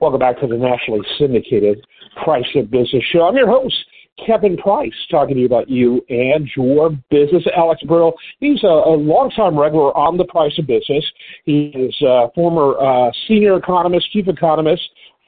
Welcome back to the nationally syndicated Price of Business show. I'm your host, Kevin Price, talking to you about you and your business. Alex Brill, he's a, a longtime regular on the Price of Business. He is a former uh, senior economist, chief economist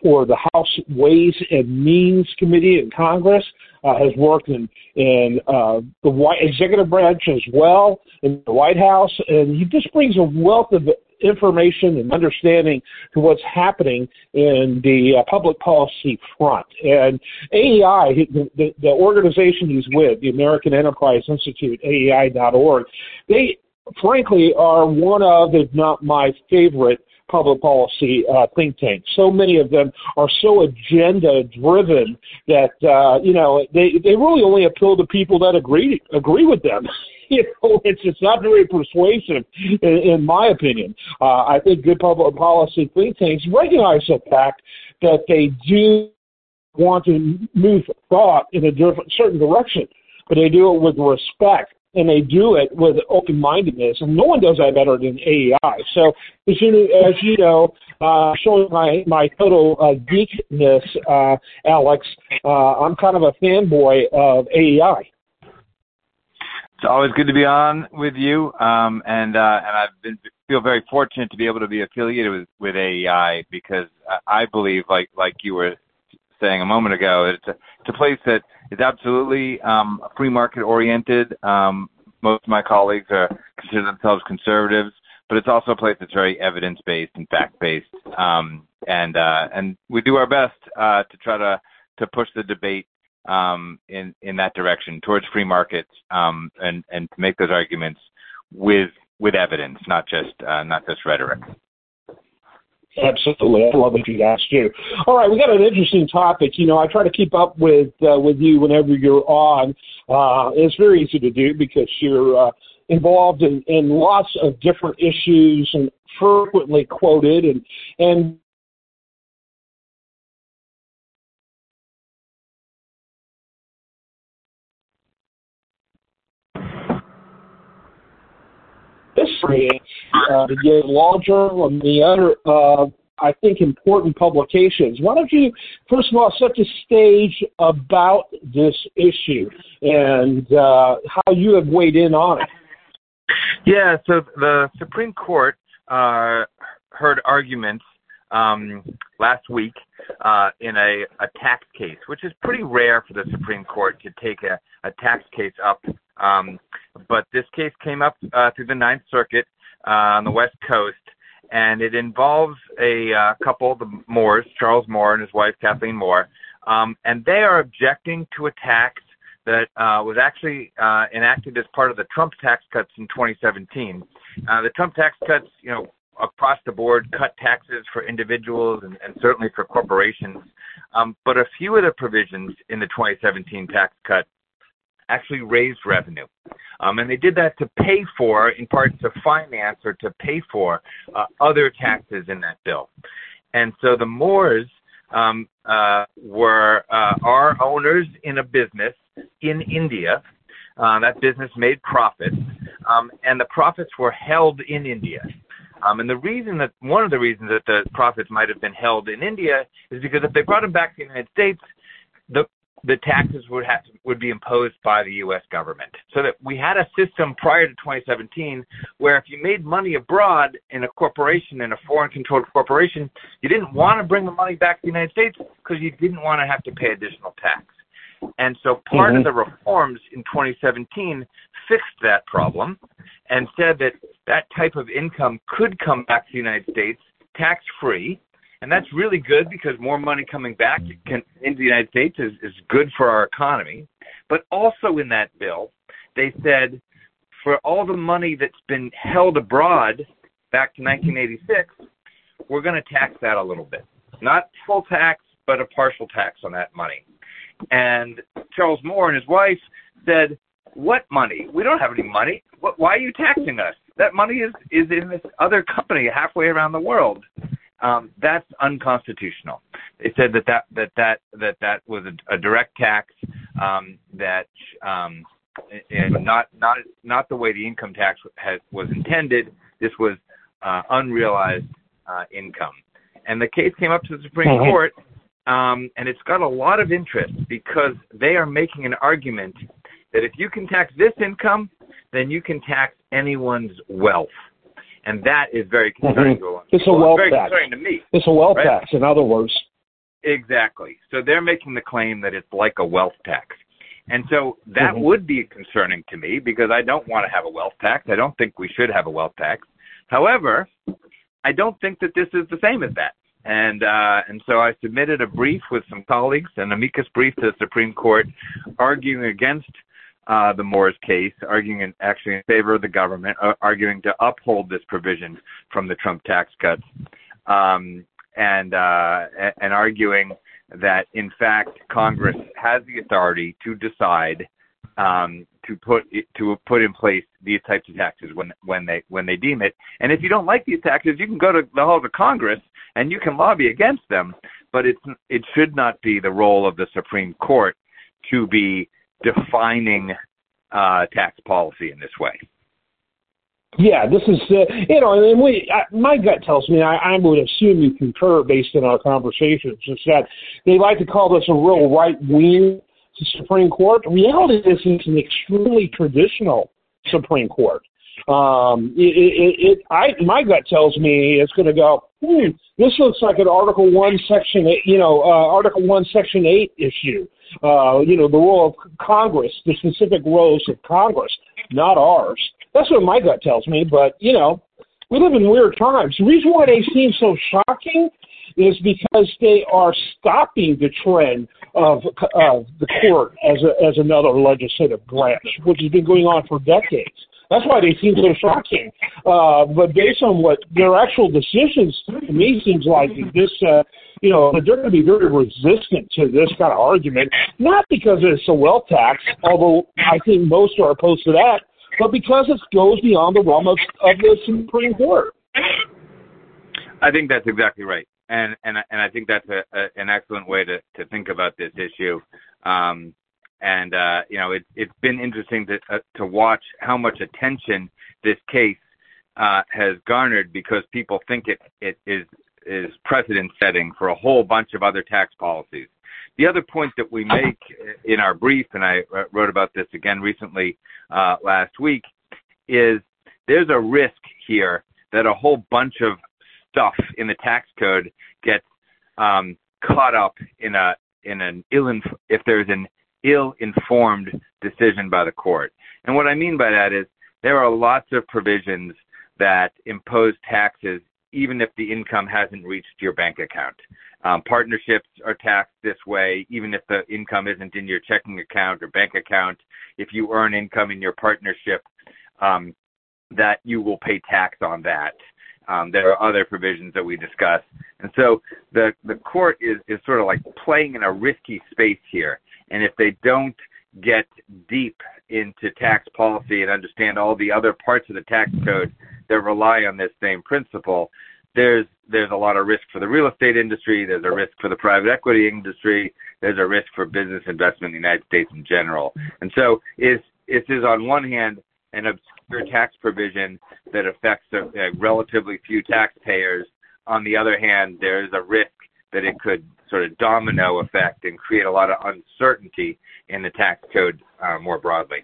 for the House Ways and Means Committee in Congress. Uh, has worked in in uh, the White executive branch as well in the White House, and he just brings a wealth of information and understanding to what's happening in the uh, public policy front. And AEI, the, the organization he's with, the American Enterprise Institute, AEI.org, they frankly are one of, if not my favorite, public policy uh, think tanks. So many of them are so agenda driven that uh, you know they they really only appeal to people that agree agree with them. you know, it's it's not very persuasive, in, in my opinion. Uh, I think good public policy think tanks recognize the fact that they do want to move thought in a different certain direction, but they do it with respect and they do it with open mindedness, and no one does that better than AEI. So, as you, as you know, uh, showing my my total uh, geekness, uh, Alex, uh, I'm kind of a fanboy of AEI. It's always good to be on with you, um, and uh, and I've been feel very fortunate to be able to be affiliated with with AEI because I believe, like like you were saying a moment ago, it's a it's a place that is absolutely um, free market oriented. Um, most of my colleagues are consider themselves conservatives, but it's also a place that's very evidence based and fact based. Um, and uh, and we do our best uh, to try to to push the debate um, in in that direction towards free markets um, and and to make those arguments with with evidence, not just uh, not just rhetoric. Absolutely, I love what you guys do. All right, we got an interesting topic. You know, I try to keep up with uh, with you whenever you're on. Uh, it's very easy to do because you're uh, involved in, in lots of different issues and frequently quoted and and history uh, the Yale Law Journal and the other, uh, I think, important publications. Why don't you, first of all, set the stage about this issue and uh, how you have weighed in on it? Yeah, so the Supreme Court uh, heard arguments um, last week uh, in a, a tax case, which is pretty rare for the Supreme Court to take a, a tax case up. Um, but this case came up uh, through the Ninth Circuit uh, on the West Coast, and it involves a uh, couple, the Moores, Charles Moore and his wife Kathleen Moore, um, and they are objecting to a tax that uh, was actually uh, enacted as part of the Trump tax cuts in 2017. Uh, the Trump tax cuts, you know, across the board cut taxes for individuals and, and certainly for corporations. Um, but a few of the provisions in the 2017 tax cut actually raised revenue. Um, and they did that to pay for, in part to finance or to pay for uh, other taxes in that bill. And so the Moores um, uh, were uh, are owners in a business in India. Uh, that business made profits, um, and the profits were held in India. Um, and the reason that one of the reasons that the profits might have been held in India is because if they brought them back to the United States, the the taxes would have to, would be imposed by the U.S. government. So that we had a system prior to 2017 where if you made money abroad in a corporation, in a foreign-controlled corporation, you didn't want to bring the money back to the United States because you didn't want to have to pay additional tax. And so part mm-hmm. of the reforms in 2017 fixed that problem and said that that type of income could come back to the United States tax free. And that's really good because more money coming back can, into the United States is, is good for our economy. But also in that bill, they said for all the money that's been held abroad back to 1986, we're going to tax that a little bit. Not full tax, but a partial tax on that money. And Charles Moore and his wife said, "What money? We don't have any money. What, why are you taxing us? That money is is in this other company halfway around the world." Um, that's unconstitutional. They said that that that that that, that was a, a direct tax um, that um, and not not not the way the income tax has, was intended. This was uh, unrealized uh, income, And the case came up to the Supreme mm-hmm. Court, um, and it's got a lot of interest because they are making an argument that if you can tax this income, then you can tax anyone's wealth. And that is very concerning mm-hmm. to It's a wealth very tax. concerning to me. It's a wealth right? tax, in other words. Exactly. So they're making the claim that it's like a wealth tax. And so that mm-hmm. would be concerning to me because I don't want to have a wealth tax. I don't think we should have a wealth tax. However, I don't think that this is the same as that. And uh, and so I submitted a brief with some colleagues, an amicus brief to the Supreme Court, arguing against uh, the Moores case, arguing in, actually in favor of the government, uh, arguing to uphold this provision from the Trump tax cuts, um, and uh, and arguing that in fact Congress has the authority to decide um, to put to put in place these types of taxes when when they when they deem it. And if you don't like these taxes, you can go to the halls of Congress and you can lobby against them. But it's it should not be the role of the Supreme Court to be defining uh, tax policy in this way. Yeah, this is uh, you know, and we I, my gut tells me I, I would assume you concur based on our conversations is that they like to call this a real right wing Supreme Court. The reality is it's an extremely traditional Supreme Court. Um, it, it, it, I, my gut tells me it's going to go. Hmm, this looks like an Article One, Section Eight. You know, uh, Article One, Section Eight issue. Uh, you know, the role of Congress, the specific roles of Congress, not ours. That's what my gut tells me. But you know, we live in weird times. The reason why they seem so shocking is because they are stopping the trend of, of the court as a, as another legislative branch, which has been going on for decades. That's why they seem so shocking. Uh, but based on what their actual decisions, to me, seems like this, uh, you know, they're going to be very resistant to this kind of argument, not because it's a wealth tax, although I think most are opposed to that, but because it goes beyond the realm of, of the Supreme Court. I think that's exactly right and and and I think that's a, a an excellent way to to think about this issue. Um, and uh, you know, it, it's been interesting to uh, to watch how much attention this case uh, has garnered because people think it it is is precedent setting for a whole bunch of other tax policies. The other point that we make in our brief, and I wrote about this again recently uh, last week, is there's a risk here that a whole bunch of stuff in the tax code gets um, caught up in a in an ill if there's an ill-informed decision by the court. And what I mean by that is there are lots of provisions that impose taxes even if the income hasn't reached your bank account. Um, partnerships are taxed this way, even if the income isn't in your checking account or bank account. If you earn income in your partnership, um, that you will pay tax on that. Um, there are other provisions that we discuss. And so the, the court is, is sort of like playing in a risky space here. And if they don't get deep into tax policy and understand all the other parts of the tax code that rely on this same principle, there's there's a lot of risk for the real estate industry, there's a risk for the private equity industry, there's a risk for business investment in the United States in general. And so it is on one hand an obscure tax provision that affects a, a relatively few taxpayers. On the other hand, there is a risk that it could sort of domino effect and create a lot of uncertainty in the tax code uh, more broadly.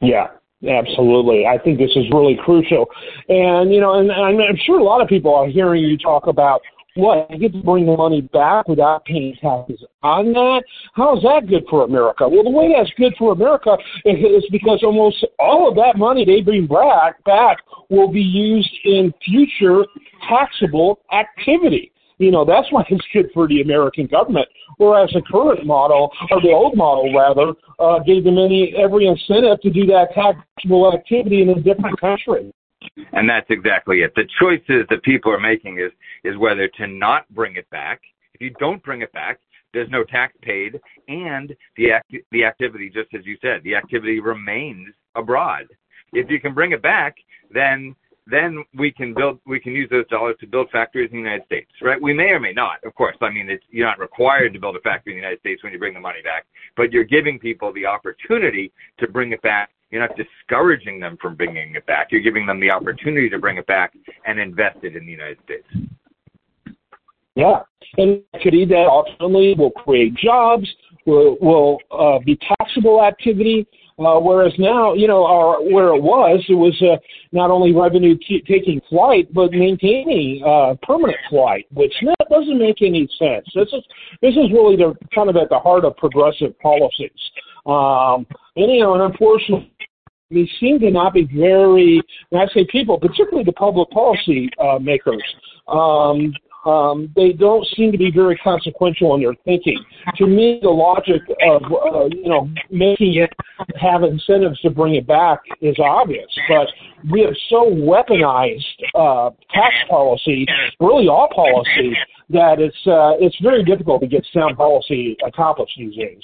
Yeah, absolutely. I think this is really crucial. And, you know, and, and I'm sure a lot of people are hearing you talk about what? I get to bring the money back without paying taxes on that? How is that good for America? Well, the way that's good for America is because almost all of that money they bring back, back will be used in future taxable activity. You know, that's why it's good for the American government. Whereas the current model, or the old model rather, uh, gave them any every incentive to do that taxable activity in a different country. And that's exactly it. The choices that people are making is is whether to not bring it back. If you don't bring it back, there's no tax paid, and the act, the activity, just as you said, the activity remains abroad. If you can bring it back, then then we can build we can use those dollars to build factories in the United States, right? We may or may not, of course. I mean, it's, you're not required to build a factory in the United States when you bring the money back, but you're giving people the opportunity to bring it back you're not discouraging them from bringing it back. You're giving them the opportunity to bring it back and invest it in the United States. Yeah, and activity that ultimately will create jobs, will will uh, be taxable activity. Uh, whereas now, you know, our, where it was, it was uh, not only revenue t- taking flight, but maintaining uh, permanent flight, which that doesn't make any sense. This is this is really the kind of at the heart of progressive policies. Um, and you know, and unfortunately, we seem to not be very, when I say people, particularly the public policy uh, makers, um, um, they don't seem to be very consequential in their thinking. To me, the logic of uh, you know making it have incentives to bring it back is obvious, but we have so weaponized uh, tax policy, really all policy, that it's uh, it's very difficult to get sound policy accomplished these days.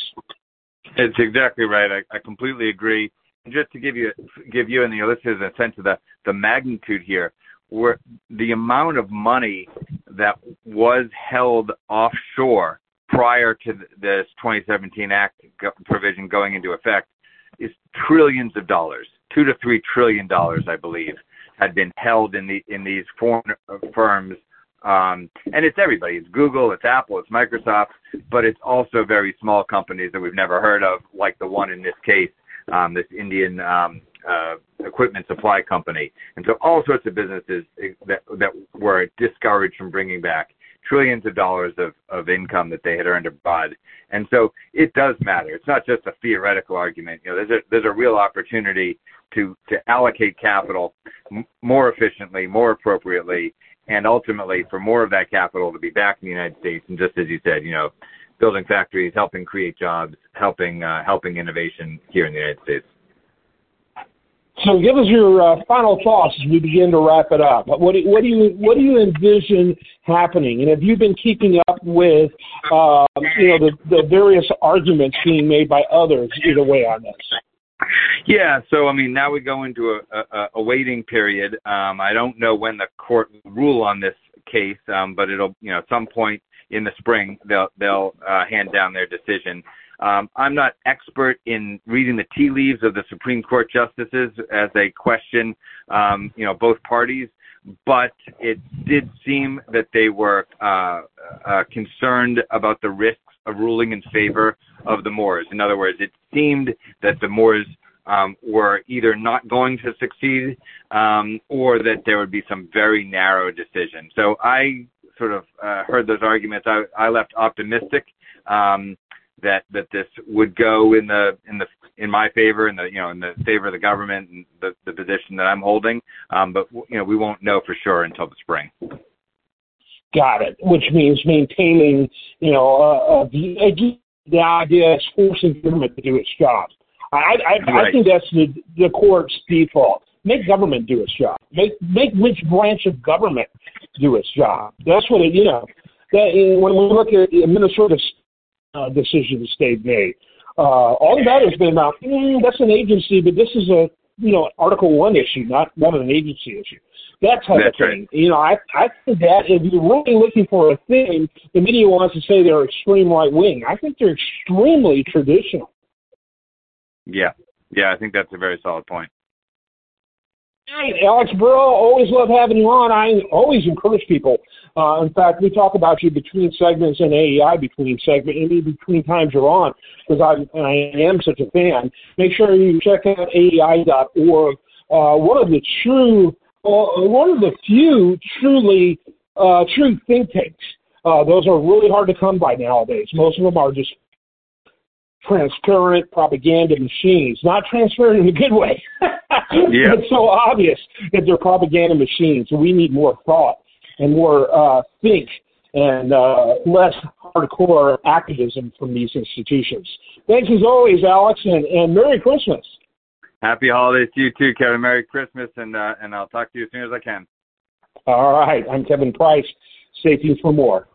It's exactly right. I, I completely agree. And just to give you give you and the listeners a sense of the the magnitude here, where the amount of money that was held offshore prior to this 2017 Act provision going into effect is trillions of dollars, two to three trillion dollars, I believe, had been held in the in these foreign firms. Um, and it's everybody. It's Google, it's Apple, it's Microsoft, but it's also very small companies that we've never heard of, like the one in this case, um, this Indian um, uh, equipment supply company, and so all sorts of businesses that that were discouraged from bringing back trillions of dollars of, of income that they had earned abroad. And so it does matter. It's not just a theoretical argument. You know, there's a there's a real opportunity to to allocate capital m- more efficiently, more appropriately, and ultimately for more of that capital to be back in the United States. And just as you said, you know, building factories, helping create jobs, helping uh, helping innovation here in the United States. So, give us your uh, final thoughts as we begin to wrap it up. What do, what do you what do you envision happening? And have you been keeping up with uh, you know the, the various arguments being made by others either way on this? Yeah, so I mean, now we go into a, a, a waiting period. Um, I don't know when the court will rule on this case, um, but it'll, you know, at some point in the spring they'll they'll uh, hand down their decision. Um, I'm not expert in reading the tea leaves of the Supreme Court justices as they question, um, you know, both parties, but it did seem that they were uh, uh, concerned about the risks of ruling in favor of the Moores. In other words, it seemed that the Moores um, were either not going to succeed um, or that there would be some very narrow decision. So I sort of uh, heard those arguments. I, I left optimistic. Um, that that this would go in the in the in my favor in the you know in the favor of the government and the the position that I'm holding. Um, but you know we won't know for sure until the spring. Got it. Which means maintaining you know uh, uh, the the idea is forcing government to do its job. I I, right. I think that's the the court's default. Make government do its job. Make make which branch of government do its job. That's what it you know. That, when we look at Minnesota's uh, decisions they've made. Uh, all of that has been about mm, that's an agency, but this is a you know an Article One issue, not not an agency issue. That type that's of thing. Right. You know, I I think that if you're really looking for a thing, the media wants to say they're extreme right wing. I think they're extremely traditional. Yeah, yeah, I think that's a very solid point. Hey, Alex Brill, always love having you on. I always encourage people. Uh, in fact, we talk about you between segments and AEI between segments, and between times you're on, because I, I am such a fan. Make sure you check out AEI.org. Uh, one of the true, uh, one of the few truly uh, true think tanks. Uh, those are really hard to come by nowadays. Most of them are just transparent propaganda machines. Not transparent in a good way. yeah. It's so obvious that they're propaganda machines. We need more thought and more uh, think and uh, less hardcore activism from these institutions. Thanks as always, Alex, and, and Merry Christmas. Happy holidays to you too, Kevin. Merry Christmas, and uh, and I'll talk to you as soon as I can. All right. I'm Kevin Price. Stay tuned for more.